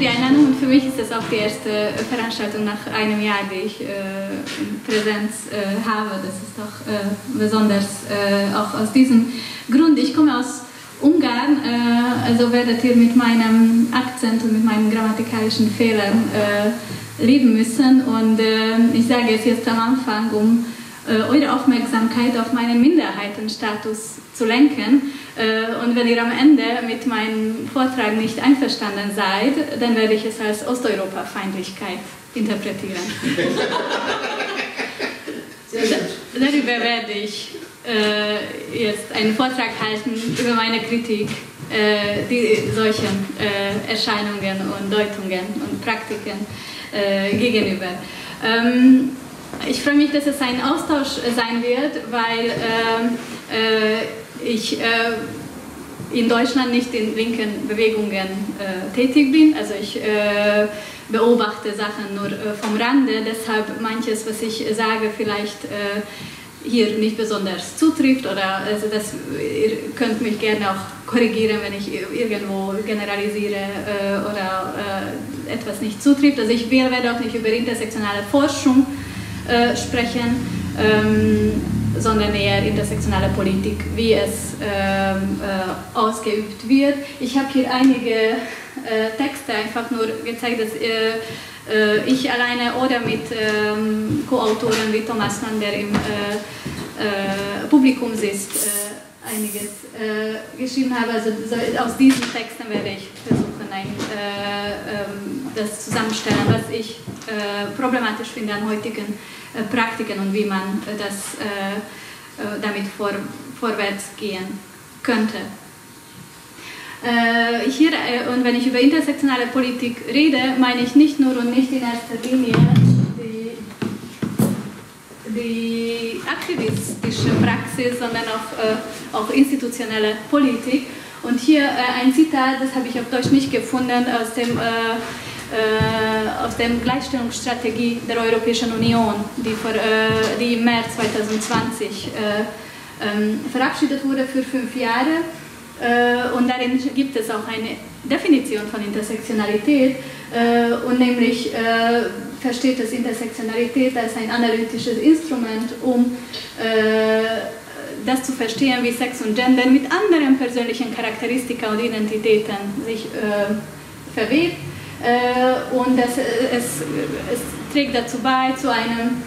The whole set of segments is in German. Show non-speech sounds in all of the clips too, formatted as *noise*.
die Einladung und für mich ist das auch die erste Veranstaltung nach einem Jahr, die ich äh, Präsenz äh, habe. Das ist doch äh, besonders äh, auch aus diesem Grund. Ich komme aus Ungarn, äh, also werdet ihr mit meinem Akzent und mit meinen grammatikalischen Fehlern äh, leben müssen. Und ich sage es jetzt am Anfang, um eure Aufmerksamkeit auf meinen Minderheitenstatus zu lenken. Äh, und wenn ihr am Ende mit meinem Vortrag nicht einverstanden seid, dann werde ich es als Osteuropa-Feindlichkeit interpretieren. Darüber werde ich äh, jetzt einen Vortrag halten über meine Kritik äh, die, solchen äh, Erscheinungen und Deutungen und Praktiken gegenüber. Ähm, ich freue mich, dass es ein Austausch sein wird, weil ähm, äh, ich äh, in Deutschland nicht in linken Bewegungen äh, tätig bin. Also ich äh, beobachte Sachen nur äh, vom Rande, deshalb manches, was ich sage, vielleicht äh, hier nicht besonders zutrifft oder also das, ihr könnt mich gerne auch korrigieren, wenn ich irgendwo generalisiere äh, oder etwas nicht zutrifft. Also ich werde auch nicht über intersektionale Forschung sprechen. Ähm, sondern eher intersektionale Politik, wie es ähm, äh, ausgeübt wird. Ich habe hier einige äh, Texte einfach nur gezeigt, dass äh, äh ich alleine oder mit ähm, Co-Autoren wie Thomas Mann, der im äh, äh, Publikum sitzt, einiges geschrieben habe. Also aus diesen Texten werde ich versuchen, ein, ähm, das zusammenstellen, was ich problematisch finde an heutigen äh, Praktiken und wie man äh, das, äh, damit vor, vorwärts gehen könnte. Hier, und wenn ich über intersektionale Politik rede, meine ich nicht nur und nicht in erster Linie die, aktivistische Praxis, sondern auch, auch institutionelle Politik. Und hier ein Zitat, das habe ich auf Deutsch nicht gefunden, aus dem äh, aus der Gleichstellungsstrategie der Europäischen Union, die, vor, äh, die im März 2020 äh, ähm, verabschiedet wurde für fünf Jahre. Und darin gibt es auch eine Definition von Intersektionalität, und nämlich versteht es Intersektionalität als ein analytisches Instrument, um das zu verstehen, wie Sex und Gender mit anderen persönlichen Charakteristika und Identitäten sich äh, verwebt äh, und äh, es, es trägt dazu bei, zu einem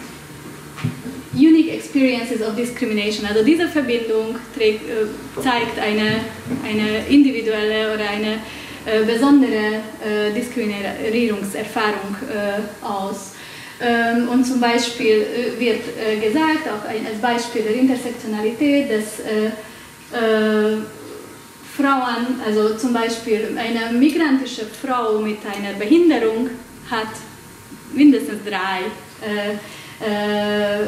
Unique Experiences of Discrimination. Also diese Verbindung trägt, äh, zeigt eine, eine individuelle oder eine äh, besondere äh, Diskriminierungserfahrung äh, aus. Ähm, und zum Beispiel wird gesagt, auch als Beispiel der Intersektionalität, dass Frauen, also zum Beispiel eine migrantische Frau mit einer Behinderung hat mindestens drei, äh, äh, äh,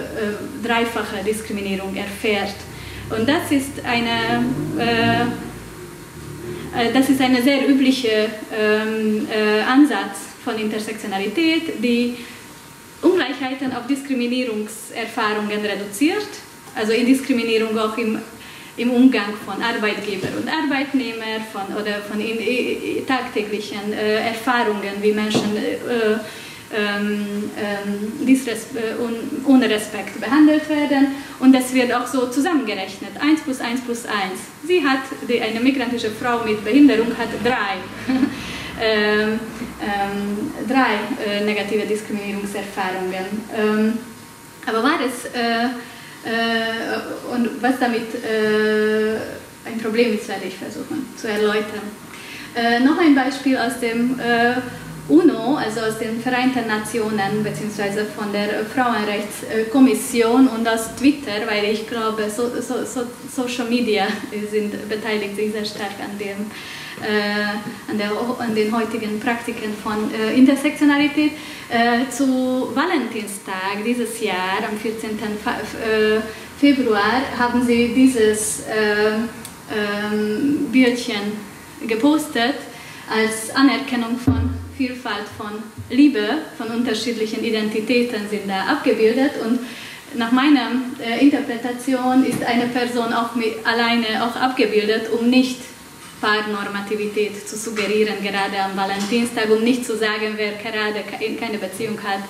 dreifache Diskriminierung erfährt. Und das ist eine, äh, äh das ist ein sehr üblicher ähm, äh, Ansatz von Intersektionalität, die Ungleichheiten auf Diskriminierungserfahrungen reduziert, also in Diskriminierung auch im im Umgang von Arbeitgeber und Arbeitnehmer von, oder von in, in, tagtäglichen äh, Erfahrungen, wie Menschen äh, ähm, ähm, äh, ohne Respekt behandelt werden. Und das wird auch so zusammengerechnet. 1 plus 1 plus 1. Sie hat, die, eine migrantische Frau mit Behinderung hat drei, *laughs* ähm, ähm, drei äh, negative Diskriminierungserfahrungen. Ähm, aber war es äh, äh, und was damit äh, ein Problem ist, werde ich versuchen zu erläutern. Äh, noch ein Beispiel aus dem UNO, also aus den Vereinten Nationen bzw. von der Frauenrechtskommission und aus Twitter, weil ich glaube, so, so, so Social Media *laughs* sind beteiligt sich sehr stark an dem äh, an, der, an, den heutigen Praktiken von äh, Intersektionalität. Äh, zu Valentinstag dieses Jahr, am 14. Februar, haben sie dieses ähm, Bildchen gepostet als Anerkennung von Vielfalt von Liebe, von unterschiedlichen Identitäten sind da abgebildet und nach meiner äh, Interpretation ist eine Person auch mit, alleine auch abgebildet, um nicht Paarnormativität zu suggerieren, gerade am Valentinstag, um nicht zu sagen, wer gerade keine Beziehung hat,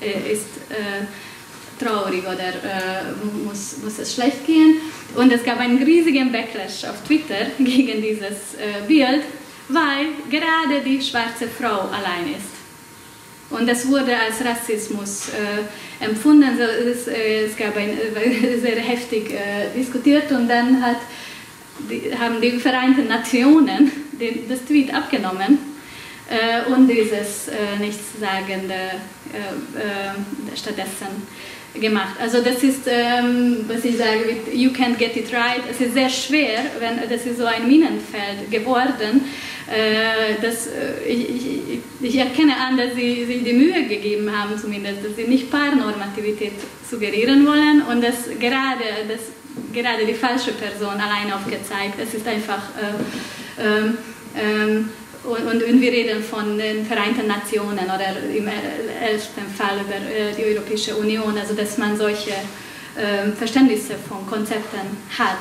äh, ist äh, traurig oder äh, muss, muss es schlecht gehen. Und es gab einen riesigen Backlash auf Twitter *laughs* gegen dieses Bild, weil gerade die schwarze Frau allein ist. Und das wurde als Rassismus äh, empfunden. Es, äh, es, gab ein, äh, *laughs* sehr heftig diskutiert und dann hat, die, haben die Vereinten Nationen den, das Tweet abgenommen äh, und dieses äh, Nichtssagende stattdessen gemacht. Also das ist, ähm, was ich sage, you can't get it right. Es ist sehr schwer, wenn das ist so ein Minenfeld geworden. Äh, das, äh, ich, ich, ich, erkenne an, dass sie sich die Mühe gegeben haben, zumindest, dass sie nicht Paarnormativität suggerieren wollen und dass gerade, dass gerade die falsche Person allein aufgezeigt. Es ist einfach äh, ähm, ähm, und, und, wir reden von den Vereinten Nationen oder im ersten Fall über äh, die Europäische Union, also dass man solche äh, Verständnisse von Konzepten hat.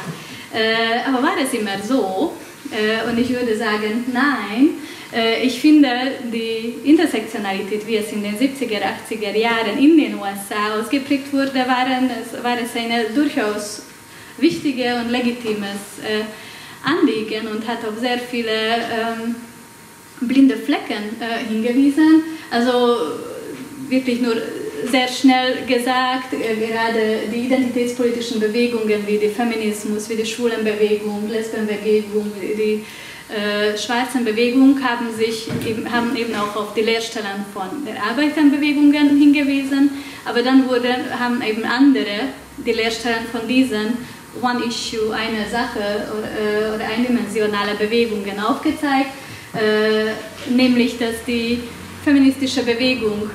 Äh, aber war es immer so? Äh, und ich würde sagen, nein. Äh, ich finde, die Intersektionalität, wie es in den 70er, 80er Jahren in den USA ausgeprägt wurde, waren, war es eine durchaus wichtige und legitimes äh, Anliegen und hat auf sehr viele ähm, blinde Flecken äh, hingewiesen. Also wirklich nur sehr schnell gesagt, äh, gerade die identitätspolitischen Bewegungen wie die Feminismus, wie die Schwulenbewegung, Lesbenbewegung, die äh, schwarzen Bewegung haben, sich eben, haben eben auch auf die Lehrstellen von der Arbeiterbewegungen hingewiesen, aber dann wurde, haben eben andere die Lehrstellen von diesen One-Issue, eine Sache oder, äh, oder eindimensionale Bewegungen aufgezeigt äh, nämlich dass die feministische Bewegung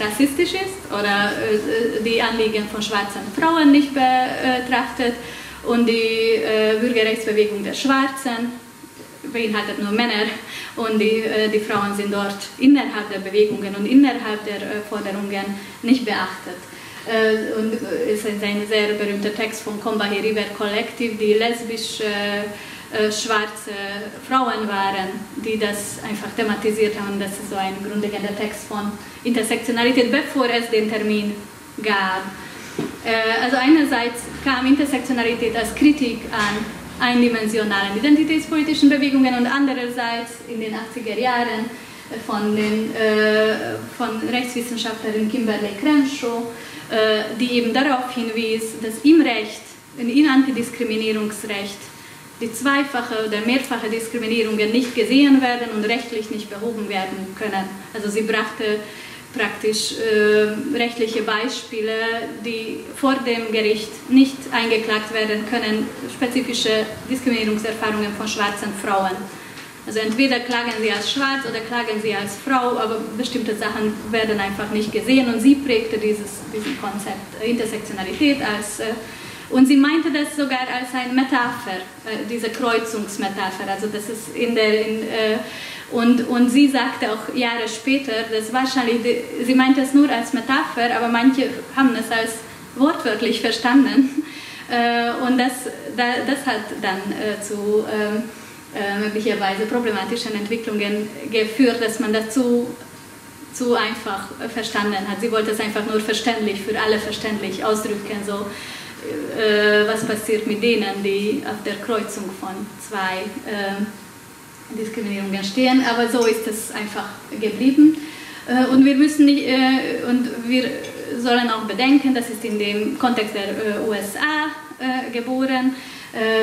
rassistisch ist oder äh, die Anliegen von schwarzen Frauen nicht betrachtet und die äh, Bürgerrechtsbewegung der Schwarzen beinhaltet nur Männer und die, äh, die Frauen sind dort innerhalb der Bewegungen und innerhalb der äh, Forderungen nicht beachtet. Äh, und es ist ein sehr berühmter Text von Combahee River Collective, die lesbische äh, schwarze Frauen waren, die das einfach thematisiert haben. Das ist so ein grundlegender Text von Intersektionalität, bevor es den Termin gab. Äh, also einerseits kam Intersektionalität als Kritik an eindimensionalen identitätspolitischen Bewegungen und andererseits in den 80er Jahren von, den, äh, von Rechtswissenschaftlerin Kimberly Crenshaw, äh, die eben darauf hinwies, dass im Recht, im Antidiskriminierungsrecht, die zweifache oder mehrfache Diskriminierungen nicht gesehen werden und rechtlich nicht behoben werden können. Also sie brachte praktisch äh, rechtliche Beispiele, die vor dem Gericht nicht eingeklagt werden können, spezifische Diskriminierungserfahrungen von schwarzen Frauen. Also entweder klagen sie als schwarz oder klagen sie als Frau, aber bestimmte Sachen werden einfach nicht gesehen und sie prägte dieses, dieses Konzept Intersektionalität als äh, und sie meinte das sogar als eine Metapher, äh, diese Kreuzungsmetapher. Also das ist in der in, äh, und, und sie sagte auch Jahre später, dass wahrscheinlich, sie meinte es nur als Metapher, aber manche haben es als wortwörtlich verstanden. *laughs* Äh, und das, da, das hat dann äh, zu äh, möglicherweise problematischen Entwicklungen geführt, dass man dazu zu einfach verstanden hat. Sie wollte es einfach nur verständlich, für alle verständlich ausdrücken. So, äh, was passiert mit denen, die auf der Kreuzung von zwei äh, Diskriminierungen stehen. Aber so ist es einfach geblieben. Äh, und wir müssen nicht, äh, und wir sollen auch bedenken, das ist in dem Kontext der äh, USA äh, geboren.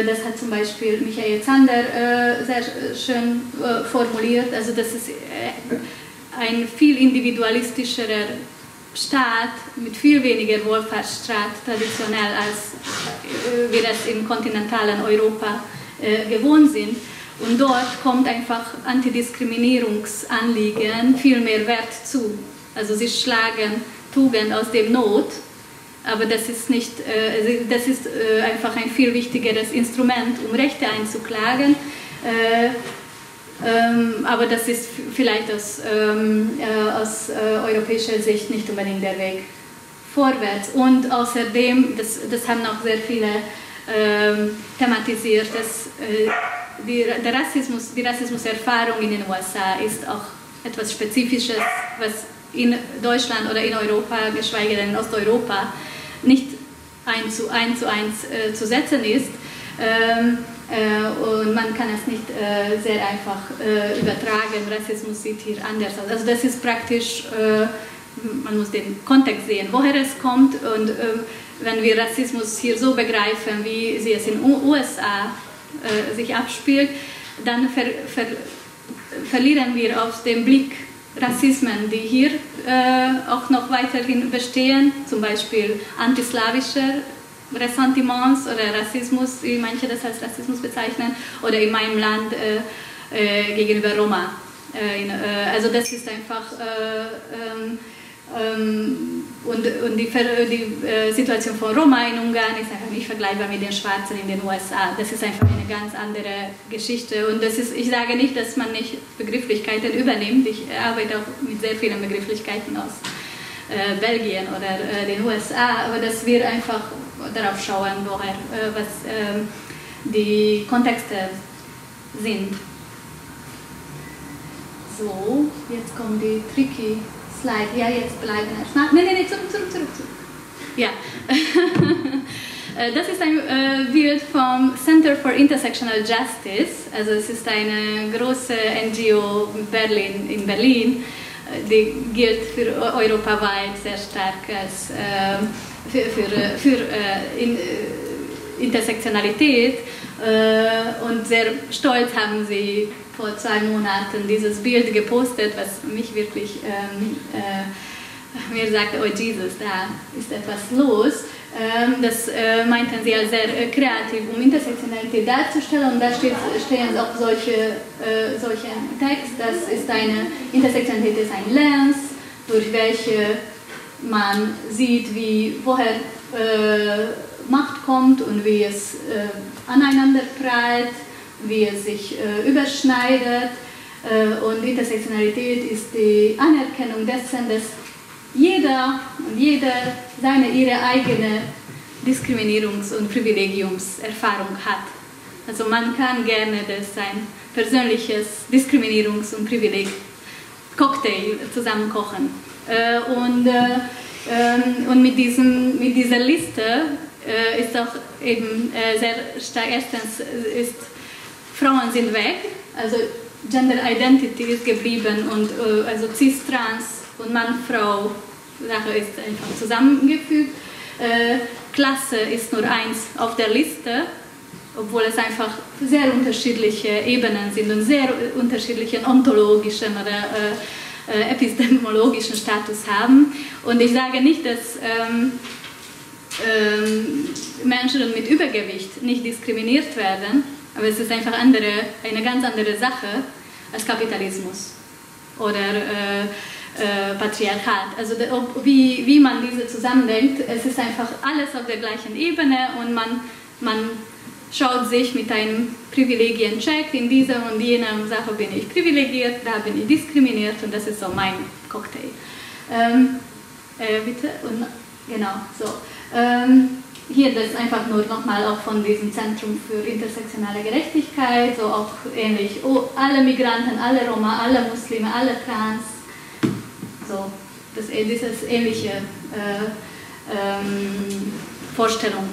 Das hat zum Beispiel Michael Zander sehr schön formuliert. Also das ist ein viel individualistischerer Staat mit viel weniger Wohlfahrtsstaat traditionell als äh, wir es im kontinentalen Europa äh, gewohnt sind. Und dort kommt einfach Antidiskriminierungsanliegen viel mehr Wert zu. Also sie schlagen Tugend aus dem Not, aber das ist, nicht, äh, das ist äh, einfach ein viel wichtigeres Instrument, um Rechte einzuklagen. Äh, ähm, aber das ist vielleicht aus, ähm, äh, aus europäischer Sicht nicht unbedingt der Weg vorwärts. Und außerdem, das, das haben auch sehr viele ähm, thematisiert, dass die, der Rassismus, die Rassismuserfahrung in den USA ist auch etwas Spezifisches, was in Deutschland oder in Europa, geschweige denn in Osteuropa, nicht eins zu eins, zu, eins äh, zu setzen ist. Ähm, äh, und man kann es nicht äh, sehr einfach äh, übertragen. Rassismus sieht hier anders aus. Also das ist praktisch, äh, man muss den Kontext sehen, woher es kommt und ähm, wenn wir Rassismus hier so begreifen, wie sie es in den USA äh, sich abspielt, dann ver, ver, verlieren wir aus dem Blick Rassismen, die hier äh, auch noch weiterhin bestehen, zum Beispiel antislawische Ressentiments oder Rassismus, wie manche das als Rassismus bezeichnen, oder in meinem Land äh, äh, gegenüber Roma. Äh, in, äh, also das ist einfach äh, ähm, und, und die, die äh, Situation von Roma in Ungarn ist einfach nicht vergleichbar mit den Schwarzen in den USA. Das ist einfach eine ganz andere Geschichte. Und das ist, ich sage nicht, dass man nicht Begrifflichkeiten übernimmt. Ich arbeite auch mit sehr vielen Begrifflichkeiten aus äh, Belgien oder äh, den USA, aber dass wir einfach darauf schauen, woher, äh, was ähm, die Kontexte sind. So, jetzt kommen die tricky Slide. Ja, jetzt bleiben. Nein, nein, nein, zurück, zurück, zurück. zurück. Ja. *laughs* Äh, das ist ein äh, Bild vom Center for Intersectional Justice. Also es ist eine große NGO in Berlin, in Berlin äh, die gilt für europaweit sehr stark als äh, für, für, für in, Intersektionalität und sehr stolz haben sie vor zwei Monaten dieses Bild gepostet, was mich wirklich ähm, äh, mir sagte, oh Jesus, da ist etwas los. Ähm, das äh, meinten sie als sehr äh, kreativ, um Intersektionalität darzustellen. Und da steht, stehen auch solche, äh, solche Text, das ist eine, Intersektionalität ist ein Lens, durch welche man sieht, wie, woher äh, Macht kommt und wie es äh, aneinander prallt wie es sich äh, überschneidet. Äh, und Intersektionalität ist die Anerkennung dessen, dass jeder und jede seine ihre eigene Diskriminierungs- und Privilegiumserfahrung hat. Also man kann gerne das sein persönliches Diskriminierungs- und Privileg-Cocktail zusammen kochen. Äh, und, äh, ähm, und mit, diesem, mit dieser Liste äh, ist auch eben äh, sehr stark, erstens ist Frauen sind weg, also Gender Identity ist geblieben und äh, also cis, trans und Mann, Frau Sache ist einfach zusammengefügt. Äh, Klasse ist nur eins auf der Liste, obwohl es einfach sehr unterschiedliche Ebenen sind und sehr unterschiedlichen ontologischen oder äh, äh, epistemologischen Status haben. Und ich sage nicht, dass ähm, ähm, Menschen mit Übergewicht nicht diskriminiert werden, aber es ist einfach andere, eine ganz andere Sache als Kapitalismus oder äh, äh, Patriarchat. Also ob, wie, wie man diese zusammendenkt, es ist einfach alles auf der gleichen Ebene und man, man schaut sich mit einem Privilegien-Check, in dieser und jener Sache bin ich privilegiert, da bin ich diskriminiert und das ist so mein Cocktail. Ähm, äh, bitte? Und, genau, so. Ähm, hier das einfach nur nochmal auch von diesem Zentrum für intersektionale Gerechtigkeit, so auch ähnlich, oh, alle Migranten, alle Roma, alle Muslime, alle Trans, so, das, dieses ähnliche äh, ähm, Vorstellung.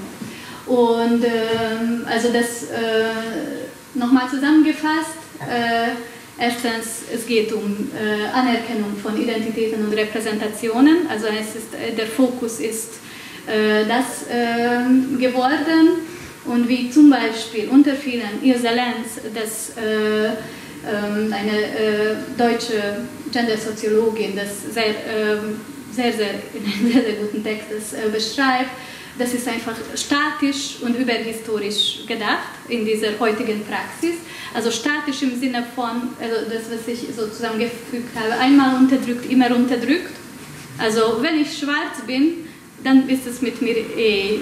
Und ähm, also das äh, nochmal zusammengefasst, äh, erstens, es geht um äh, Anerkennung von Identitäten und Repräsentationen, also es ist, äh, der Fokus ist äh, das ähm, geworden und wie zum Beispiel unter vielen Ilse Lenz, das äh, ähm, eine äh, deutsche Gendersoziologin, das sehr, ähm, sehr, sehr, *laughs* in sehr, sehr guten Text das, beschreibt, das ist einfach statisch und überhistorisch gedacht in dieser heutigen Praxis. Also statisch im Sinne von, also das, was ich so zusammengefügt habe, einmal unterdrückt, immer unterdrückt. Also wenn ich schwarz bin, dann ist es mit mir eh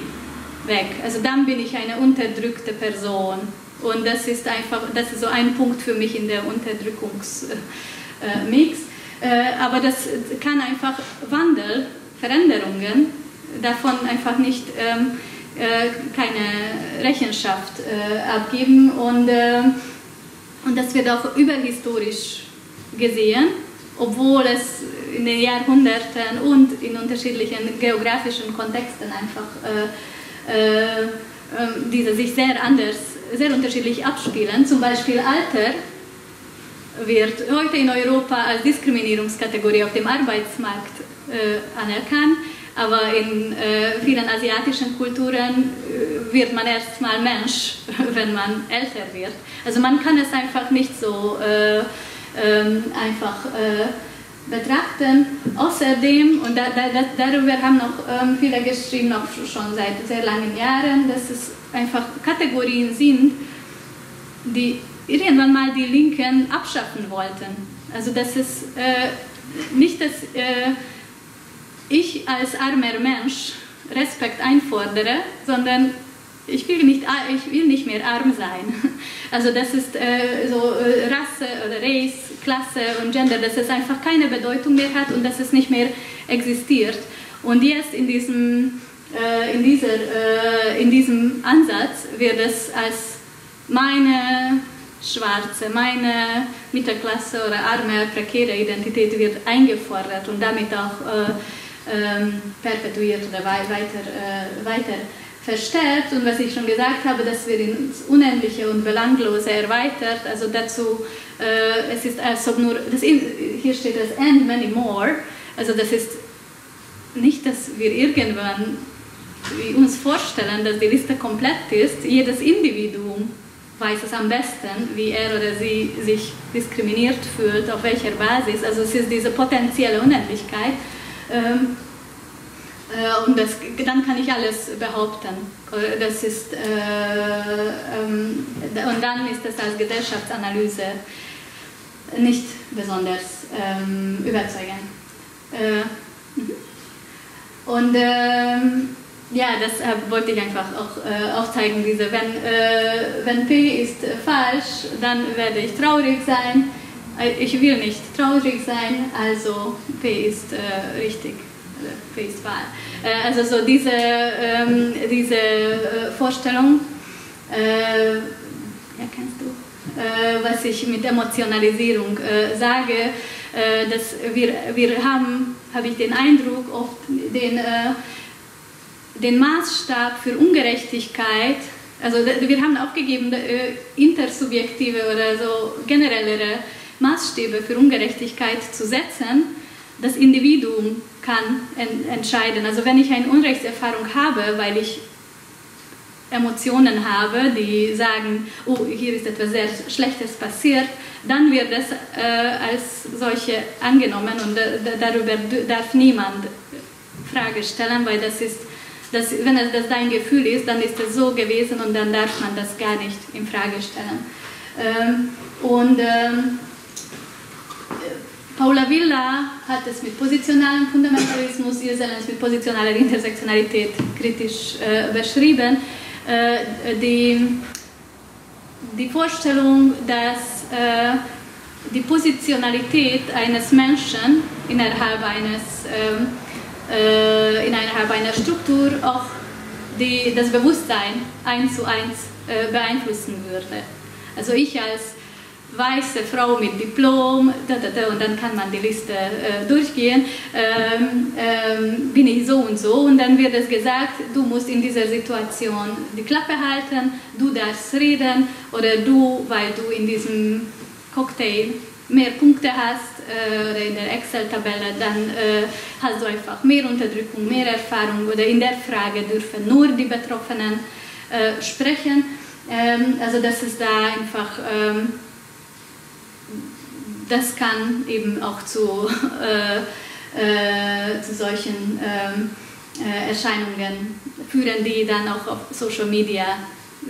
weg. Also dann bin ich eine unterdrückte Person. Und das ist einfach, das ist so ein Punkt für mich in der Unterdrückungsmix. Äh, aber das kann einfach Wandel, Veränderungen, davon einfach nicht ähm, äh, keine Rechenschaft abgeben und, und das wird auch überhistorisch gesehen, obwohl es in den Jahrhunderten und in unterschiedlichen geografischen Kontexten einfach äh, äh, diese sich sehr anders, sehr unterschiedlich abspielen. Zum Beispiel Alter wird heute in Europa als Diskriminierungskategorie auf dem Arbeitsmarkt äh, anerkannt, aber in äh, vielen asiatischen Kulturen äh, wird man erstmal Mensch, *laughs* wenn man älter wird. Also man kann es einfach nicht so äh, ähm, einfach äh, betrachten. Außerdem, und da, da, darüber haben noch ähm, viele geschrieben, auch schon seit sehr langen Jahren, dass es einfach Kategorien sind, die irgendwann mal die Linken abschaffen wollten. Also dass es äh, nicht, dass äh, ich als armer Mensch Respekt einfordere, sondern ich will nicht, ich will nicht mehr arm sein. *laughs* Also das ist äh, so äh, Rasse oder Race, Klasse und Gender, dass es einfach keine Bedeutung mehr hat und dass es nicht mehr existiert. Und jetzt in diesem, äh, in dieser, äh, in diesem Ansatz wird es als meine schwarze, meine Mittelklasse oder arme, prekäre Identität wird eingefordert und damit auch äh, ähm, perpetuiert oder weiter, äh, weiter verstärkt und was ich schon gesagt habe, das wird ins Unendliche und Belanglose erweitert. Also dazu, äh, es ist als ob nur, das, hier steht das and many more, also das ist nicht, dass wir irgendwann uns vorstellen, dass die Liste komplett ist. Jedes Individuum weiß es am besten, wie er oder sie sich diskriminiert fühlt, auf welcher Basis. Also es ist diese potenzielle Unendlichkeit. Ähm, äh, und das, dann kann ich alles behaupten. Das ist, äh, ähm, und dann ist das als Gesellschaftsanalyse nicht besonders ähm, überzeugend. Äh, mhm. und ähm, ja, das äh, wollte ich einfach auch äh, aufzeigen, diese, wenn, äh, wenn P ist falsch, dann werde ich traurig sein. Ich will nicht traurig sein, also P ist richtig. Facewahl. Äh, also so diese, ähm, diese äh, Vorstellung, äh, ja, kennst du, äh, was ich mit Emotionalisierung äh, sage, äh, dass wir, wir haben, habe ich den Eindruck, oft den, den Maßstab für Ungerechtigkeit also wir haben aufgegeben, intersubjektive oder so generellere Maßstäbe für Ungerechtigkeit zu setzen. Das Individuum kann entscheiden. Also wenn ich eine Unrechtserfahrung habe, weil ich Emotionen habe, die sagen, oh, hier ist etwas sehr Schlechtes passiert, dann wird das äh, als solche angenommen und äh, darüber darf niemand Frage stellen, weil das ist, das, wenn das dein Gefühl ist, dann ist es so gewesen und dann darf man das gar nicht in Frage stellen. Ähm, und ähm, Paula Villa hat es mit positionalem Fundamentalismus, Selens mit positionaler Intersektionalität kritisch äh, beschrieben. Äh, die, die Vorstellung, dass äh, die Positionalität eines Menschen innerhalb, eines, ähm, äh, innerhalb einer Struktur auch die, das Bewusstsein eins zu eins äh, beeinflussen würde. Also ich als weiße Frau mit Diplom, da, da, da, und dann kann man die Liste äh, durchgehen, ähm, ähm, bin ich so und so und dann wird es gesagt, du musst in dieser Situation die Klappe halten, du darfst reden oder du, weil du in diesem Cocktail mehr Punkte hast äh, oder in der Excel-Tabelle, dann äh, hast du einfach mehr Unterdrückung, mehr Erfahrung oder in der Frage dürfen nur die Betroffenen äh, sprechen. Ähm, also das ist da einfach ähm, das kann eben auch zu, äh, äh, zu solchen ähm, äh, Erscheinungen führen, die dann auch auf Social Media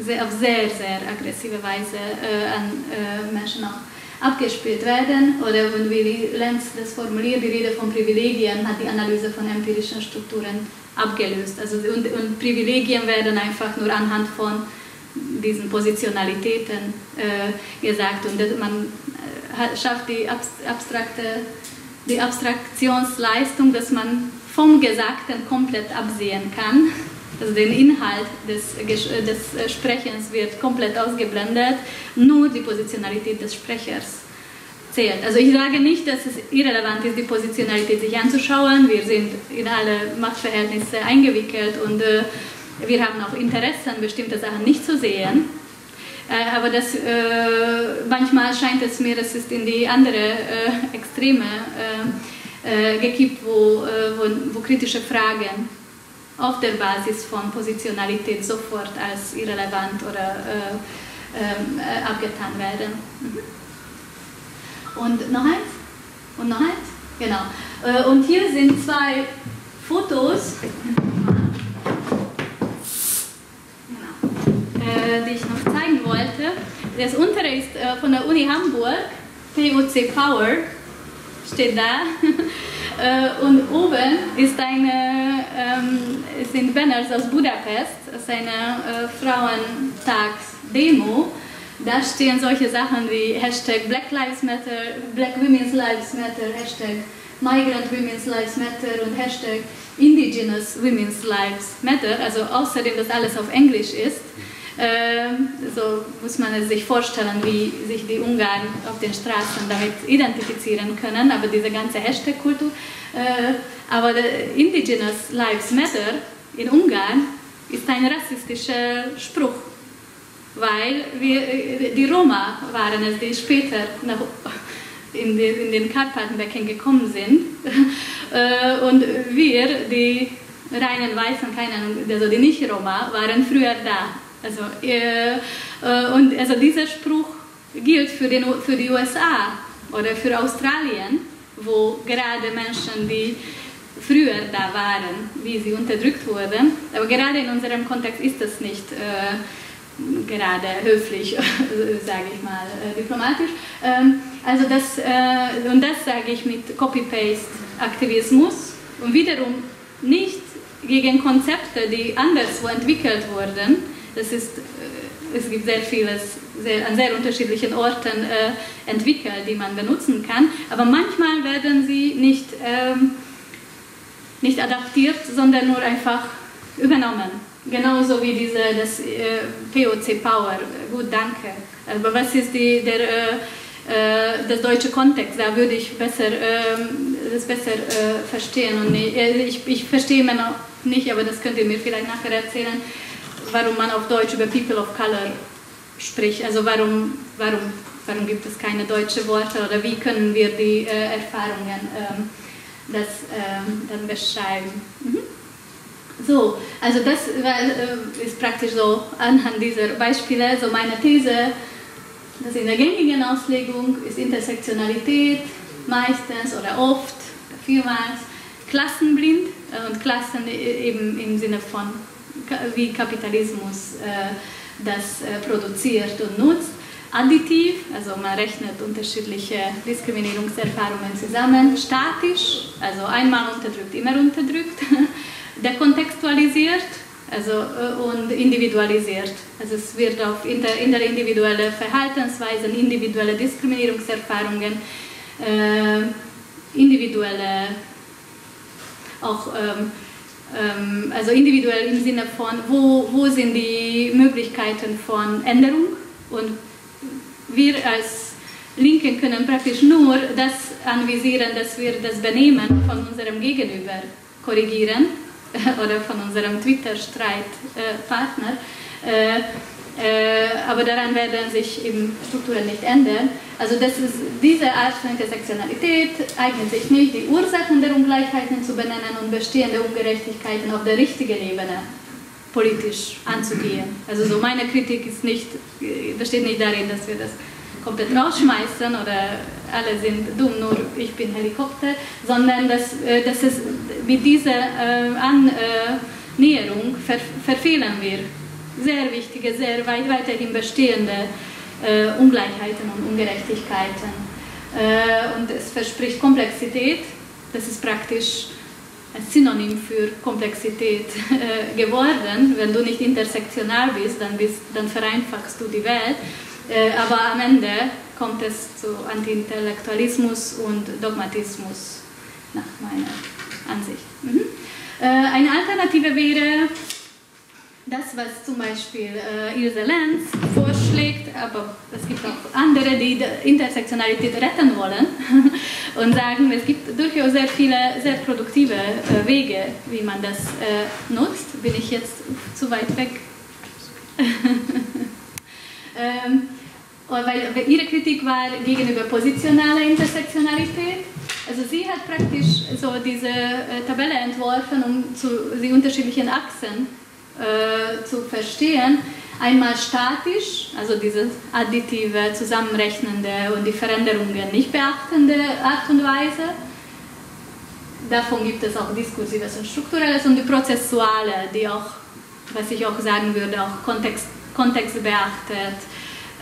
sehr, auf sehr, sehr aggressive Weise äh, an äh, Menschen auch abgespielt werden. Oder wenn Willy Lenz das formuliert, die Rede von Privilegien hat die Analyse von empirischen Strukturen abgelöst. Also, und, und Privilegien werden einfach nur anhand von diesen Positionalitäten äh, gesagt und man schafft die abstrakte, die Abstraktionsleistung, dass man vom Gesagten komplett absehen kann Also den Inhalt des, des Sprechens wird komplett ausgeblendet, nur die Positionalität des Sprechers zählt. Also ich sage nicht, dass es irrelevant ist, die Positionalität sich anzuschauen. Wir sind in alle Machtverhältnisse eingewickelt und äh, wir haben auch Interesse an bestimmte Sachen nicht zu sehen. Äh, aber das, äh, manchmal scheint es mir, es ist in die andere äh, Extreme äh, äh, gekippt, wo, wo, wo kritische Fragen auf der Basis von Positionalität sofort als irrelevant oder ähm, abgetan werden. Mhm. Und noch eins? Und noch eins? Genau. Äh, und hier sind zwei Fotos, äh, die ich noch zeigen wollte. Das untere ist äh, von der Uni Hamburg, POC Power, steht da. *laughs* Und oben ist eine, ähm, sind Banners aus Budapest, das ist eine Frauentagsdemo da stehen solche Sachen wie Hashtag Black Lives Matter, Black Women's Lives Matter, Hashtag Migrant Women's Lives Matter und Hashtag Indigenous Women's Lives Matter. Also außerdem, dass alles auf Englisch ist, äh, so muss man sich vorstellen, wie sich die Ungarn auf den Straßen damit identifizieren können. Aber diese ganze Hashtag-Kultur. Äh, aber Indigenous Lives Matter in Ungarn ist ein rassistischer Spruch weil wir, äh, die Roma waren es, die später nach, in, den, in den Karpatenbecken gekommen sind. *laughs* Äh, und wir, die reinen Weißen, keine Ahnung, also die Nicht-Roma, waren früher da. Also, äh, und also dieser Spruch gilt für, den, für die USA oder für Australien, wo gerade Menschen, die früher da waren, wie sie unterdrückt wurden. Aber gerade in unserem Kontext ist das nicht. Äh, gerade höflich, *laughs* sage ich mal, äh, diplomatisch. Ähm, also das, äh, und das sage ich mit Copy-Paste-Aktivismus und wiederum nicht gegen Konzepte, die anderswo entwickelt wurden. Das ist, äh, es gibt sehr vieles sehr, an sehr unterschiedlichen Orten äh, entwickelt, die man benutzen kann, aber manchmal werden sie nicht, ähm, nicht adaptiert, sondern nur einfach übernommen. Genauso wie diese, das äh, POC Power. Gut, danke. Aber was ist die, der, äh, äh das deutsche Kontext? Da würde ich besser, ähm, das besser äh, verstehen. Und äh, ich, ich verstehe immer noch nicht, aber das könnt ihr mir vielleicht nachher erzählen, warum man auf Deutsch über People of Color spricht. Also warum, warum, warum gibt es keine deutschen Worte oder wie können wir die äh, Erfahrungen ähm, das, ähm, dann beschreiben. Mhm. So, also das äh, ist praktisch so anhand dieser Beispiele so meine These, dass in der gängigen Auslegung ist Intersektionalität meistens oder oft, vielmals klassenblind äh, und Klassen eben im Sinne von wie Kapitalismus äh, das produziert und nutzt. Additiv, also man rechnet unterschiedliche Diskriminierungserfahrungen zusammen, statisch, also einmal unterdrückt, immer unterdrückt *laughs* dekontextualisiert also, äh, und individualisiert. Also es wird auf inter, interindividuelle Verhaltensweisen, individuelle Diskriminierungserfahrungen, äh, individuelle auch ähm, also individuell im Sinne von, wo, wo sind die Möglichkeiten von Änderung und wir als Linken können praktisch nur das anvisieren, dass wir das Benehmen von unserem Gegenüber korrigieren *laughs* oder von unserem Twitter-Streitpartner. Äh, aber daran werden sich eben Strukturen nicht ändern. Also das ist, diese Art von Intersektionalität eignet sich nicht, die Ursachen der Ungleichheiten zu benennen und bestehende Ungerechtigkeiten auf der richtigen Ebene politisch anzugehen. Also so meine Kritik ist nicht, besteht nicht darin, dass wir das komplett rausschmeißen oder alle sind dumm, nur ich bin Helikopter, sondern dass, äh, dass es mit dieser äh, Annäherung ver verfehlen wir sehr wichtige, sehr weit weiterhin bestehende äh, Ungleichheiten und Ungerechtigkeiten. und es verspricht Komplexität, das ist praktisch ein Synonym für Komplexität äh, geworden. Wenn du nicht intersektional bist, dann, bist, dann vereinfachst du die Welt. Äh, aber am Ende kommt es zu Antiintellektualismus und Dogmatismus, nach meiner Ansicht. Mhm. Äh, eine Alternative wäre das, was zum Beispiel äh, Ilse Lenz vorschlägt, aber es gibt auch andere, die Intersektionalität retten wollen *laughs* und sagen, es gibt durchaus sehr viele sehr produktive äh, Wege, wie man das äh, nutzt. Bin ich jetzt zu weit weg? *laughs* ähm, weil ihre Kritik war gegenüber positionaler Intersektionalität. Also sie hat praktisch so diese äh, Tabelle entworfen, um zu, die unterschiedlichen Achsen äh, zu verstehen. Einmal statisch, also diese additive, zusammenrechnende und die Veränderungen nicht beachtende Art und Weise. Davon gibt es auch diskursives und strukturelles und die prozessuale, die auch, was ich auch sagen würde, auch Kontext, Kontext beachtet,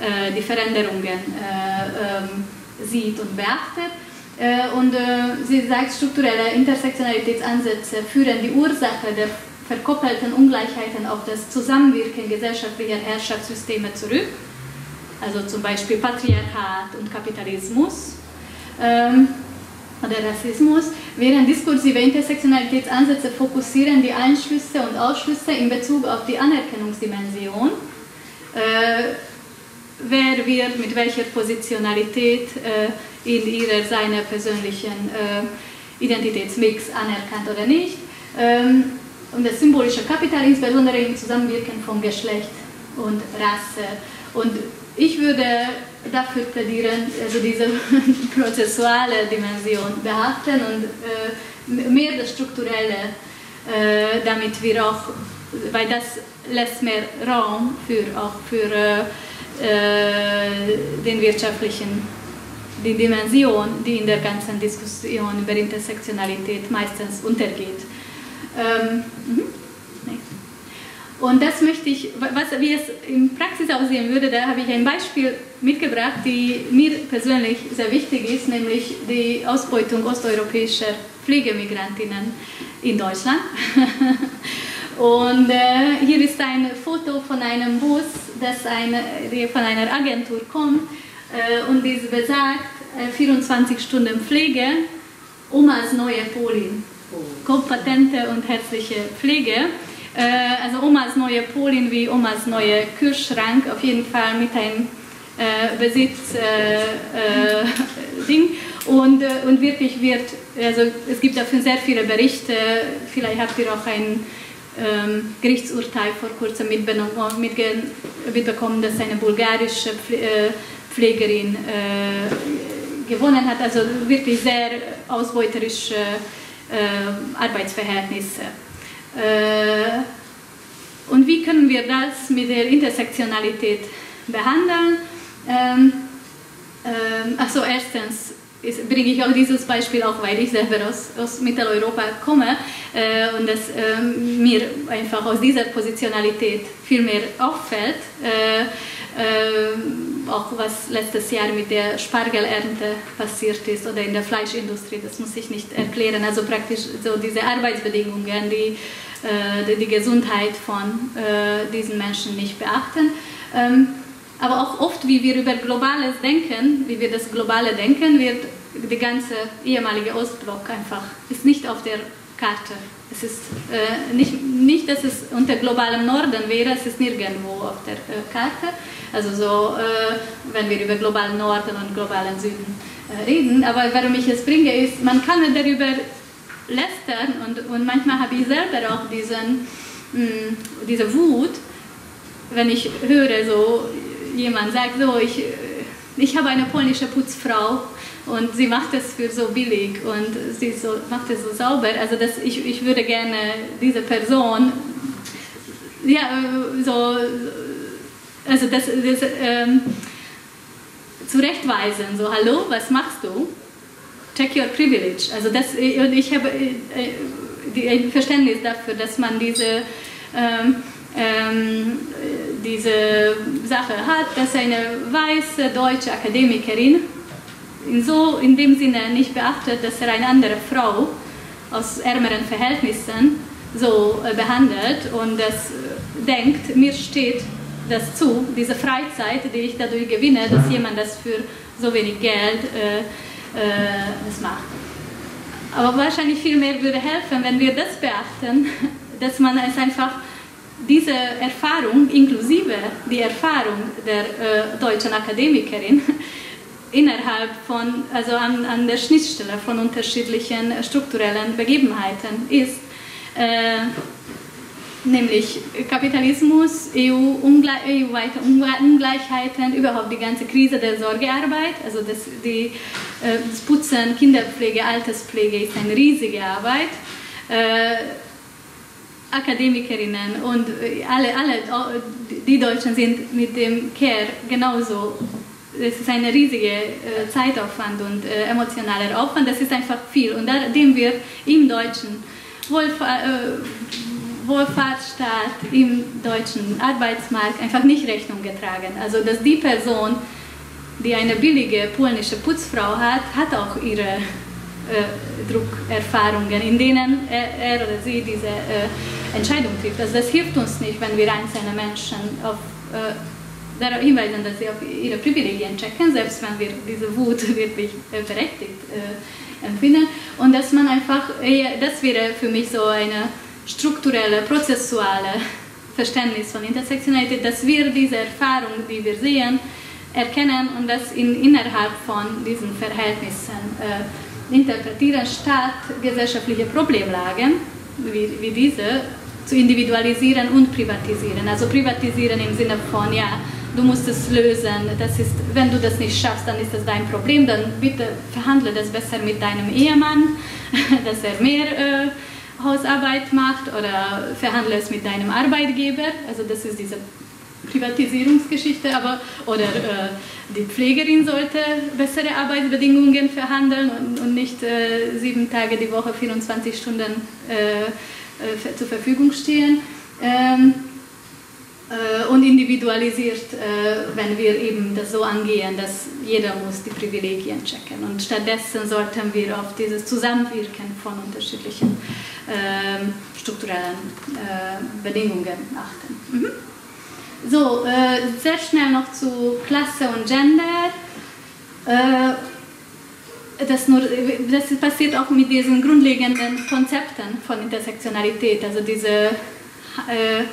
äh, die Veränderungen äh, ähm, sieht und beachtet. Äh, und äh, sie sagt, strukturelle Intersektionalitätsansätze führen die Ursache der verkoppelten Ungleichheiten auf das Zusammenwirken gesellschaftlicher Herrschaftssysteme zurück, also zum Beispiel Patriarchat und Kapitalismus ähm, oder Rassismus, während diskursive Intersektionalitätsansätze fokussieren die Einschlüsse und Ausschlüsse in Bezug auf die Anerkennungsdimension. Äh, wer wird mit welcher Positionalität äh, in ihrer seiner persönlichen äh, Identitätsmix anerkannt oder nicht. Ähm, und das symbolische Kapital, insbesondere im Zusammenwirken von Geschlecht und Rasse. Und ich würde dafür plädieren, also diese *laughs* prozessuale Dimension beachten und äh, mehr das Strukturelle, äh, damit wir auch, weil das lässt mehr Raum für, auch für äh, äh den wirtschaftlichen die Dimension, die in der ganzen Diskussion über Intersektionalität meistens untergeht. Ähm, mhm. Und das möchte ich, was, wie es in Praxis aussehen würde, da habe ich ein Beispiel mitgebracht, die mir persönlich sehr wichtig ist, nämlich die Ausbeutung osteuropäischer Pflegemigrantinnen in Deutschland. *laughs* Und äh, hier ist ein Foto von einem Bus, das eine, von einer Agentur kommt äh, und dies besagt äh, 24 Stunden Pflege, Omas neue Polin kompetente und herzliche Pflege. Äh, also Omas neue Polin wie Omas neue Kühlschrank, auf jeden Fall mit einem äh, Besitzding. Äh, und, und wirklich wird, also es gibt dafür sehr viele Berichte, vielleicht habt ihr auch ein ähm, Gerichtsurteil vor kurzem mitbekommen, dass eine bulgarische Pflegerin äh, gewonnen hat, also wirklich sehr ausbeuterische äh, Arbeitsverhältnisse. Äh, und wie können wir das mit der Intersektionalität behandeln? Ähm, ähm, also erstens bringe ich auch dieses Beispiel auch, weil ich selber aus, aus Mitteleuropa komme äh, und es äh, mir einfach aus dieser Positionalität viel mehr auffällt. Äh, äh, auch was letztes Jahr mit der Spargelernte passiert ist oder in der Fleischindustrie, das muss ich nicht erklären. Also praktisch so diese Arbeitsbedingungen, die äh, die, die, Gesundheit von äh, diesen Menschen nicht beachten. Ähm, aber auch oft, wie wir über Globales denken, wie wir das Globale denken, wird der ganze ehemalige Ostblock einfach, ist nicht auf der Karte. Es ist äh, nicht, nicht, dass es unter globalem Norden wäre, es ist nirgendwo auf der äh, Karte. Also so, äh, wenn wir über globalen Norden und globalen Süden äh, reden. Aber warum ich es bringe, ist, man kann darüber lästern und, und manchmal habe ich selber auch diesen, mh, mm, diese Wut, wenn ich höre, so jemand sagt, so, ich, ich habe eine polnische Putzfrau und sie macht es für so billig und sie so, macht es so sauber. Also das, ich, ich würde gerne diese Person ja, so also das, das ähm, zurechtweisen, so hallo, was machst du? Check your privilege. Also das, und ich habe äh, ein Verständnis dafür, dass man diese, ähm, ähm, diese Sache hat, dass eine weiße deutsche Akademikerin in, so, in dem Sinne nicht beachtet, dass er eine andere Frau aus ärmeren Verhältnissen so äh, behandelt und das äh, denkt, mir steht das zu, diese Freizeit, die ich dadurch gewinne, dass jemand das für so wenig Geld äh, äh, das macht. Aber wahrscheinlich viel mehr würde helfen, wenn wir das beachten, *laughs* dass man es einfach diese Erfahrung, inklusive die Erfahrung der äh, deutschen Akademikerin, innerhalb von, also an, an der Schnittstelle von unterschiedlichen strukturellen Begebenheiten ist, äh, nämlich Kapitalismus, EU-weite EU Ungleichheiten, überhaupt die ganze Krise der Sorgearbeit, also das, die, äh, das Putzen, Kinderpflege, Alterspflege ist eine riesige Arbeit. Äh, Akademikerinnen und äh, alle, alle, die Deutschen sind mit dem Care genauso. Es ist ein riesiger äh, Zeitaufwand und äh, emotionaler Aufwand, das ist einfach viel. Und dem wird im deutschen Wohlfahr äh, Wohlfahrtsstaat, im deutschen Arbeitsmarkt einfach nicht Rechnung getragen. Also, dass die Person, die eine billige polnische Putzfrau hat, hat auch ihre äh, Druckerfahrungen, in denen er, er, oder sie diese äh, Entscheidung trifft. Also das hilft uns nicht, wenn wir einzelne Menschen auf, äh, darauf hinweisen, dass sie auf ihre Privilegien checken, selbst wenn wir diese Wut wirklich berechtigt empfinden. Und dass man einfach, das wäre für mich so eine strukturelle, prozessuale Verständnis von Intersektionalität, dass wir diese Erfahrung, die wir sehen, erkennen und das in, innerhalb von diesen Verhältnissen äh, interpretieren, statt gesellschaftliche Problemlagen wie, wie diese zu individualisieren und privatisieren. Also privatisieren im Sinne von, ja, du musst es lösen, das ist, wenn du das nicht schaffst, dann ist das dein Problem, dann bitte verhandle das besser mit deinem Ehemann, *laughs* dass er mehr äh, Hausarbeit macht oder verhandle es mit deinem Arbeitgeber, also das ist diese Privatisierungsgeschichte, aber oder äh, die Pflegerin sollte bessere Arbeitsbedingungen verhandeln und, und nicht äh, sieben Tage die Woche, 24 Stunden äh, äh, zur Verfügung stehen. Ähm, äh, und individualisiert, äh, wenn wir eben das so angehen, dass jeder muss die Privilegien checken. Und stattdessen sollten wir auf dieses Zusammenwirken von unterschiedlichen ähm, strukturellen Bedingungen achten. Mhm. So, sehr schnell noch zu Klasse und Gender das, nur, das passiert auch mit diesen grundlegenden Konzepten von Intersektionalität, also diese, äh,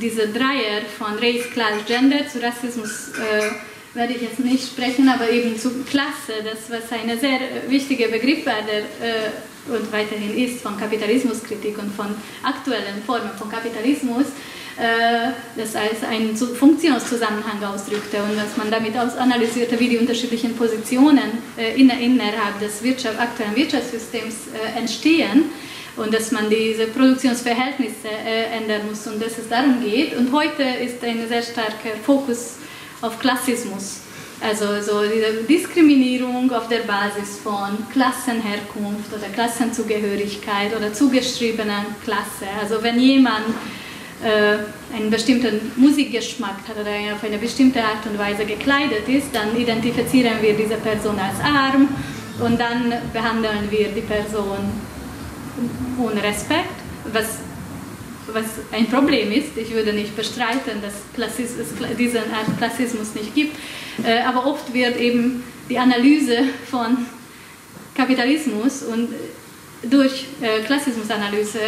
diese Dreier von Race, Class, Gender, zu Rassismus äh, werde ich jetzt nicht sprechen, aber eben zu Klasse, das was ein sehr wichtiger Begriff war der, äh, und weiterhin ist von Kapitalismuskritik und von aktuellen Formen von Kapitalismus, äh, das als einen Funktionszusammenhang ausdrückte und dass man damit analysierte, wie die unterschiedlichen Positionen äh, innerhalb des Wirtschaft, aktuellen Wirtschaftssystems äh, entstehen und dass man diese Produktionsverhältnisse ändern muss und dass es darum geht. Und heute ist ein sehr starker Fokus auf Klassismus. Also so diese Diskriminierung auf der Basis von Klassenherkunft oder Klassenzugehörigkeit oder zugeschriebener Klasse. Also wenn jemand äh, einen bestimmten Musikgeschmack hat oder auf eine bestimmte Art und Weise gekleidet ist, dann identifizieren wir diese Person als arm und dann behandeln wir die Person ohne Respekt, was, was ein Problem ist. Ich würde nicht bestreiten, dass Klassismus, es diesen Art Klassismus nicht gibt, äh, aber oft wird eben die Analyse von Kapitalismus und durch äh, Klassismusanalyse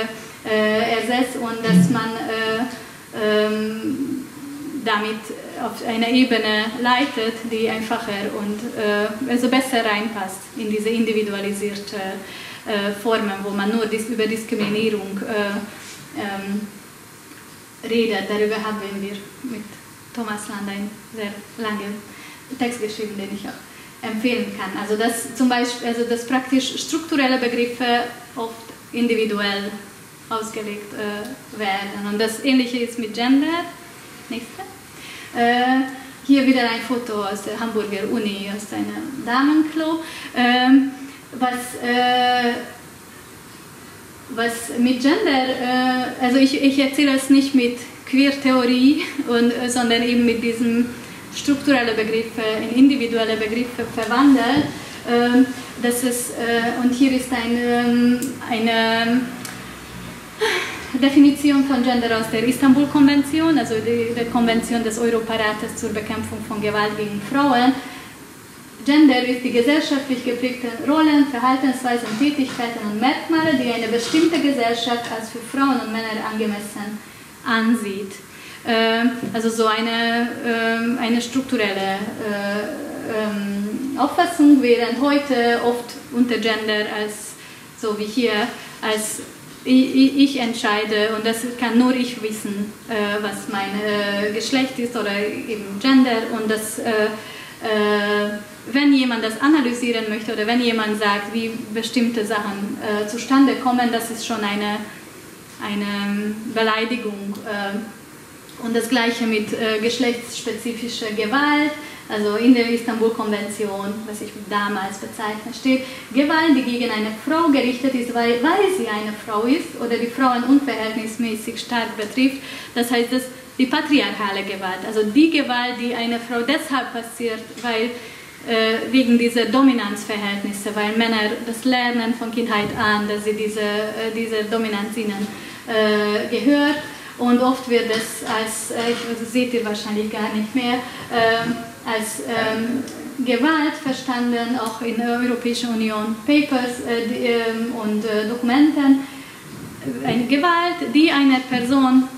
äh, ersetzt und dass man äh, ähm, damit auf einer Ebene leitet, die einfacher und also besser reinpasst in diese individualisierte Formen, wo man nur über Diskriminierung ähm, redet. Darüber haben wir mit Thomas Land einen sehr langen Text geschrieben, den ich auch empfehlen kann. Also dass zum Beispiel, also dass praktisch strukturelle Begriffe oft individuell ausgelegt äh, werden. Und das Ähnliche ist mit Gender. Nächste. Äh, hier wieder ein Foto aus der Hamburger Uni, aus einem Damenklo. Ähm, was, äh, was mit Gender, äh, also ich, ich erzähle es nicht mit Queer-Theorie, äh, sondern eben mit diesem strukturellen Begriffe in individuelle Begriffe verwandelt. Ähm, das ist, äh, und hier ist ähm, eine Definition von Gender aus der Istanbul-Konvention, also der Konvention des Europarates zur Bekämpfung von Gewalt gegen Frauen. Gender ist die gesellschaftlich geprägten Rollen, Verhaltensweisen, Tätigkeiten und Merkmale, die eine bestimmte Gesellschaft als für Frauen und Männer angemessen ansieht. Äh, also so eine, äh, eine strukturelle äh, ähm, Auffassung, während heute oft unter Gender als, so wie hier, als ich, entscheide und das kann nur ich wissen, äh, was mein äh, Geschlecht ist oder eben Gender und das, wenn jemand das analysieren möchte oder wenn jemand sagt, wie bestimmte Sachen zustande kommen, das ist schon eine, eine Beleidigung. und das gleiche mit geschlechtsspezifischer Gewalt also in der Istanbul-Konvention, was ich damals bezeichnet, steht, Gewalt, die gegen eine Frau gerichtet ist, weil, weil sie eine Frau ist oder die Frauen unverhältnismäßig stark betrifft. Das heißt, dass die patriarchale Gewalt, also die Gewalt, die eine Frau deshalb passiert, weil äh, wegen dieser Dominanzverhältnisse, weil Männer das lernen von Kindheit an, dass sie diese, äh, diese Dominanz ihnen äh, gehört. Und oft wird es als, äh, ich, seht ihr wahrscheinlich gar nicht mehr, ähm, als ähm, Gewalt verstanden, auch in der Europäischen Union Papers äh, ähm, und äh, Dokumenten. Eine Gewalt, die einer Person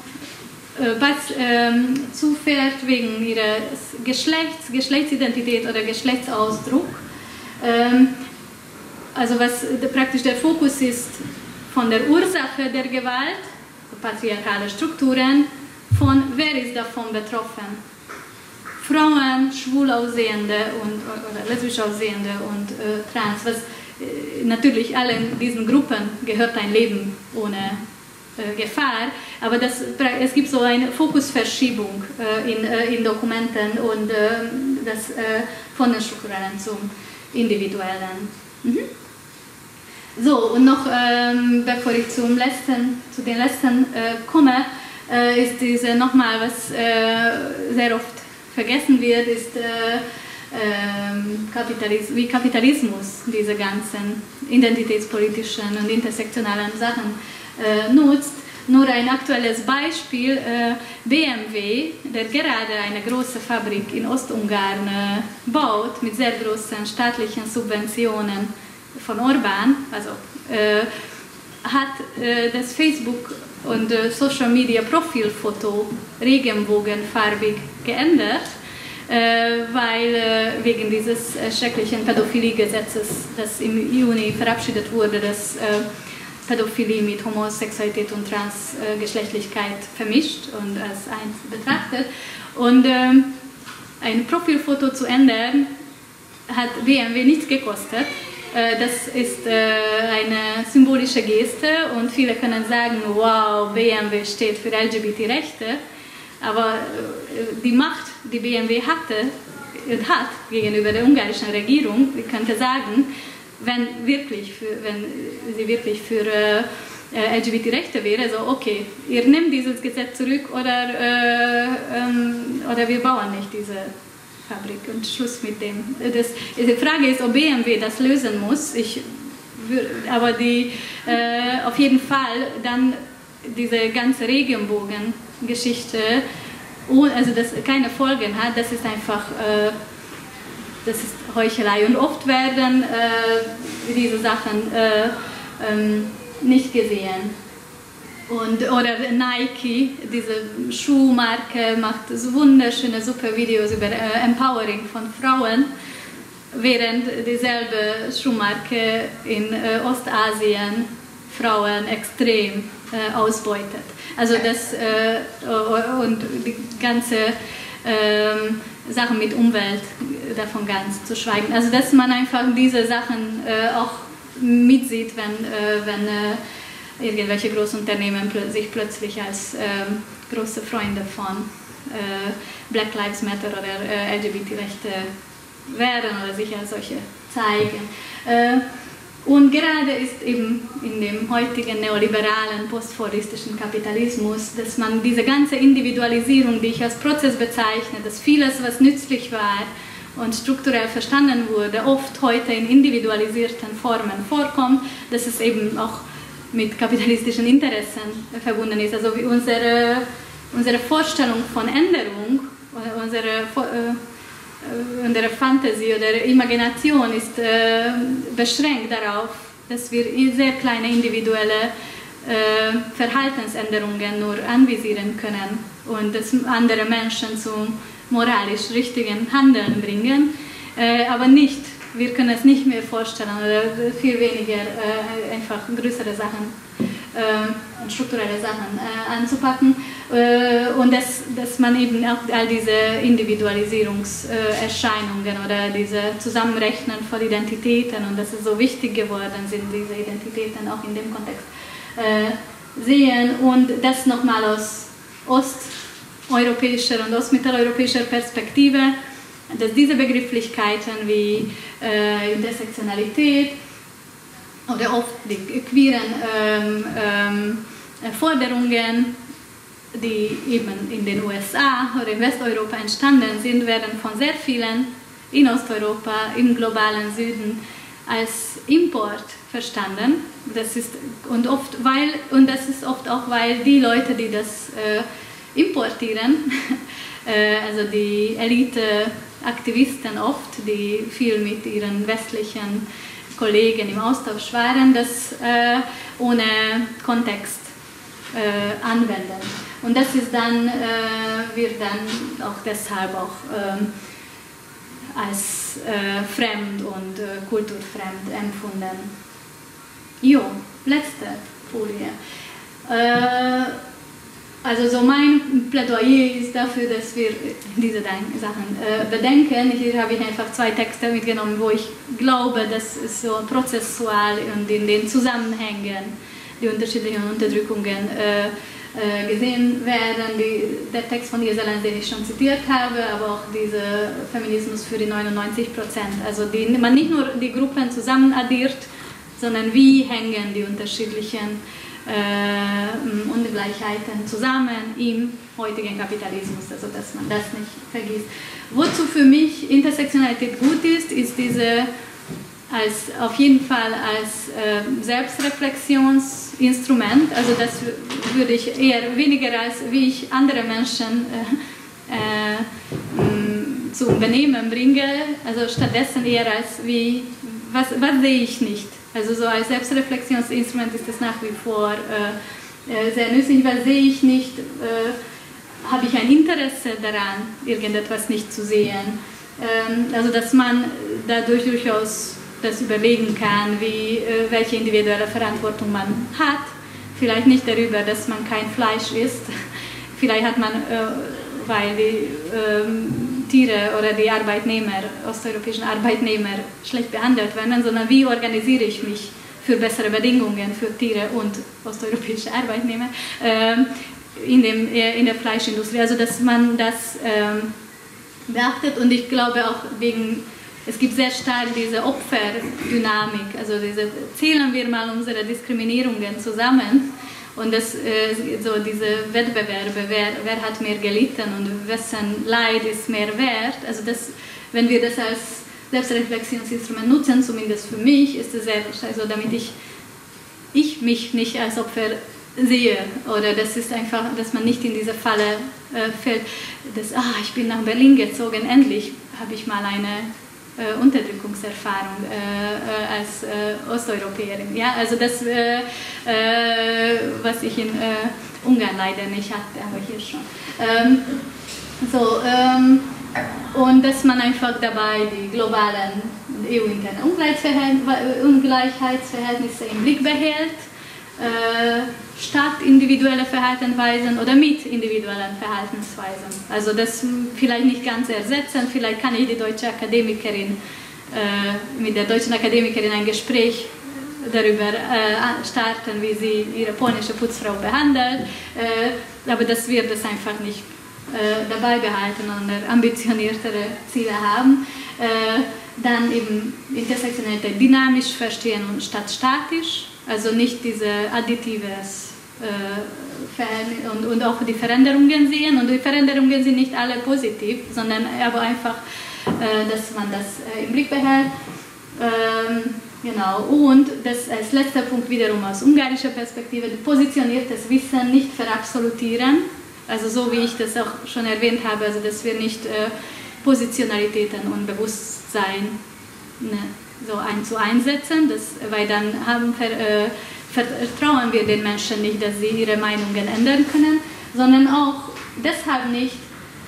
was ähm, zufährt wegen ihres Geschlechts, Geschlechtsidentität oder Geschlechtsausdruck. Ähm, also was praktisch der Fokus ist von der Ursache der Gewalt, patriarchale Strukturen, von wer ist davon betroffen. Frauen, schwul aussehende und, oder lesbisch aussehende und äh, trans, was äh, natürlich allen diesen Gruppen gehört ein Leben ohne äh, Gefahr, aber das, es gibt so eine Fokusverschiebung äh, in, äh, in Dokumenten und äh, das von den strukturellen zum individuellen. Mhm. So, und noch ähm, bevor ich zum letzten, zu den letzten komme, ist diese nochmal was sehr oft vergessen wird, ist äh, ähm, Kapitalis wie Kapitalismus diese ganzen identitätspolitischen und intersektionalen Sachen äh, nutzt. Nur ein aktuelles Beispiel, äh, BMW, der gerade eine große Fabrik in Ostungarn äh, baut mit sehr großen staatlichen Subventionen von Orban, also äh, hat äh, das Facebook und äh, Social Media Profilfoto regenbogenfarbig geändert, äh, weil äh, wegen dieses äh, schrecklichen Pädophilie-Gesetzes, das im Juni verabschiedet wurde, das äh, Pädophilie mit Homosexualität und Transgeschlechtlichkeit vermischt und als eins betrachtet. Und ähm, ein Profilfoto zu ändern, hat BMW nichts gekostet äh, das ist äh, eine symbolische Geste und viele können sagen, wow, BMW steht für LGBT-Rechte, aber äh, die Macht, die BMW hatte hat gegenüber der ungarischen Regierung, ich könnte sagen, wenn, wirklich für, wenn sie wirklich für LGBT-Rechte wäre, so okay, ihr nehmt dieses Gesetz zurück oder, äh, ähm, oder wir bauen nicht diese Fabrik und Schluss mit dem. Das, die Frage ist, ob BMW das lösen muss. Ich, aber die, äh, auf jeden Fall dann diese ganze Regenbogen-Geschichte, also das keine Folgen hat, das ist einfach äh, das ist Heuchelei. Und oft werden äh, diese Sachen äh, ähm, nicht gesehen. Und, oder Nike, diese Schuhmarke, macht so wunderschöne, super Videos über äh, Empowering von Frauen, während dieselbe Schuhmarke in äh, Ostasien Frauen extrem äh, ausbeutet. Also das äh, und die ganze ähm, Sachen mit Umwelt davon ganz zu schweigen. Also dass man einfach diese Sachen äh, auch mitsieht, wenn, äh, wenn irgendwelche Großunternehmen sich plötzlich als ähm, große Freunde von äh, Black Lives Matter oder äh, LGBT-Rechte werden oder sich als solche zeigen. Äh, und gerade ist eben in dem heutigen neoliberalen, postforistischen Kapitalismus, dass man diese ganze Individualisierung, die ich als Prozess bezeichne, dass vieles, was nützlich war und strukturell verstanden wurde, oft heute in individualisierten Formen vorkommt, dass es eben auch mit kapitalistischen Interessen verbunden ist. Also unsere, unsere Vorstellung von Änderung, unsere, äh, unsere Fantasie oder Imagination ist äh, beschränkt darauf, dass wir sehr kleine individuelle äh, Verhaltensänderungen nur anvisieren können und das andere Menschen zum moralisch richtigen Handeln bringen, äh, aber nicht, wir können es nicht mehr vorstellen oder viel weniger äh, einfach größere Sachen äh, strukturelle Sachen äh, anzupacken. äh, und dass, dass man eben auch all diese Individualisierungserscheinungen oder diese Zusammenrechnen von Identitäten und dass es so wichtig geworden sind, diese Identitäten auch in dem Kontext sehen und das nochmal aus osteuropäischer und ostmitteleuropäischer Perspektive, dass diese Begrifflichkeiten wie äh, Intersektionalität oder oft die queeren ähm, ähm, Forderungen, die eben in den USA oder in Westeuropa entstanden sind, werden von sehr vielen in Osteuropa, im globalen Süden als Import verstanden. Das ist, und, oft weil, und das ist oft auch, weil die Leute, die das äh, importieren, *laughs* äh, also die Elite-Aktivisten oft, die viel mit ihren westlichen Kollegen im Austausch waren, das äh, ohne Kontext äh, anwenden. Und das ist dann, äh, wird dann auch deshalb auch ähm, als äh, fremd und äh, kulturfremd empfunden. Jo, letzte Folie. Äh, also so mein Plädoyer ist dafür, dass wir diese Sachen äh, bedenken. Hier habe ich einfach zwei Texte mitgenommen, wo ich glaube, dass es so prozessual und in den Zusammenhängen die unterschiedlichen Unterdrückungen äh, gesehen werden. Die, der Text von Gisela, den ich schon zitiert habe, aber auch dieser Feminismus für die 99 Prozent. Also die, man nicht nur die Gruppen zusammen addiert, sondern wie hängen die unterschiedlichen äh, Ungleichheiten zusammen im heutigen Kapitalismus, also dass man das nicht vergisst. Wozu für mich Intersektionalität gut ist, ist diese als, auf jeden Fall als äh, Selbstreflexionsinstrument, also das würde ich eher weniger als wie ich andere Menschen äh, äh, zum Benehmen bringe, also stattdessen eher als wie, was, was sehe ich nicht? Also so als Selbstreflexionsinstrument ist das nach wie vor äh, äh, sehr nützlich, weil sehe ich nicht, äh, habe ich ein Interesse daran, irgendetwas nicht zu sehen. Ähm, also dass man dadurch durchaus das überlegen kann, wie, äh, welche individuelle Verantwortung man hat. Vielleicht nicht darüber, dass man kein Fleisch isst. *laughs* Vielleicht hat man, äh, weil die ähm, Tiere oder die Arbeitnehmer, osteuropäischen Arbeitnehmer schlecht behandelt werden, sondern wie organisiere ich mich für bessere Bedingungen für Tiere und *laughs* osteuropäische Arbeitnehmer ähm, in, dem, äh, in der Fleischindustrie. Also dass man das ähm, beachtet und ich glaube auch wegen, es gibt sehr stark diese Opferdynamik, also diese, zählen wir mal unsere Diskriminierungen zusammen. Und das, äh, so diese Wettbewerbe, wer, wer hat mehr gelitten und wessen Leid ist mehr wert, also das, wenn wir das als Selbstreflexionsinstrument nutzen, zumindest für mich, ist es sehr, also damit ich, ich mich nicht als Opfer sehe. Oder das ist einfach, dass man nicht in diese Falle äh, fällt, dass, ah, ich bin nach Berlin gezogen, endlich habe ich mal eine äh, Unterdrückungserfahrung äh, äh, als äh, Osteuropäerin. Ja? Also das, äh, äh, was ich in Ungarn leider nicht hatte, aber hier schon. Ähm, so, ähm, und dass man einfach dabei die globalen EU-internen Ungleichheitsverhältnisse im Blick behält statt individuelle Verhaltensweisen oder mit individuellen Verhaltensweisen. Also das vielleicht nicht ganz ersetzen, vielleicht kann ich die deutsche Akademikerin äh, mit der deutschen Akademikerin ein Gespräch darüber äh, starten, wie sie ihre polnische Putzfrau behandelt, äh, aber das wird es einfach nicht äh, dabei behalten und ambitioniertere Ziele haben. Äh, dann eben Intersektionalität dynamisch verstehen und statt statisch also nicht diese additives äh, und, und auch die Veränderungen sehen. Und die Veränderungen sind nicht alle positiv, sondern aber einfach, äh, dass man das äh, im Blick behält. Ähm, genau. Und das als letzter Punkt wiederum aus ungarischer Perspektive, positioniertes Wissen nicht verabsolutieren. Also so wie ich das auch schon erwähnt habe, also dass wir nicht äh, Positionalitäten und Bewusstsein ne, so ein zu einsetzen, das, weil dann haben äh, vertrauen wir den Menschen nicht, dass sie ihre Meinungen ändern können, sondern auch deshalb nicht,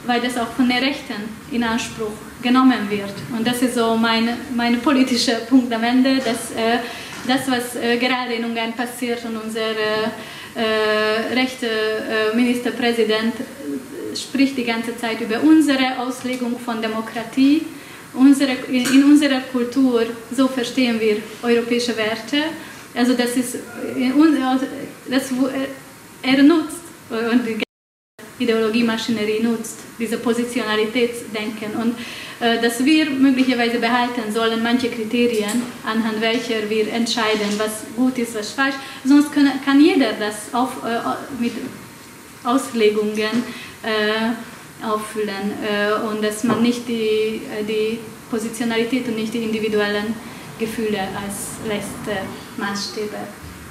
weil das auch von den Rechten in Anspruch genommen wird. Und das ist so mein, mein politischer Punkt am Ende, dass äh, das, was äh, gerade in Ungarn passiert und unser äh, rechte äh, Ministerpräsident spricht die ganze Zeit über unsere Auslegung von Demokratie. Unsere, in unserer Kultur, so verstehen wir europäische Werte. Also das ist, das, er nutzt und die Ideologiemaschinerie nutzt, diese Positionalitätsdenken. Und äh, dass wir möglicherweise behalten sollen, manche Kriterien, anhand welcher wir entscheiden, was gut ist, was falsch. Sonst kann jeder das auf, äh, mit Auslegungen äh, auffüllen äh, und dass man nicht die, äh, die Positionalität und nicht die individuellen Gefühle als letzte Maßstäbe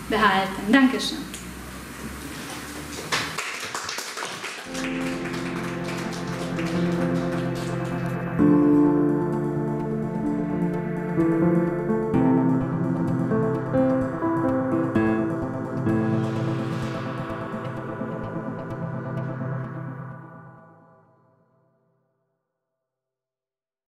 behalten. Dankeschön. Thank.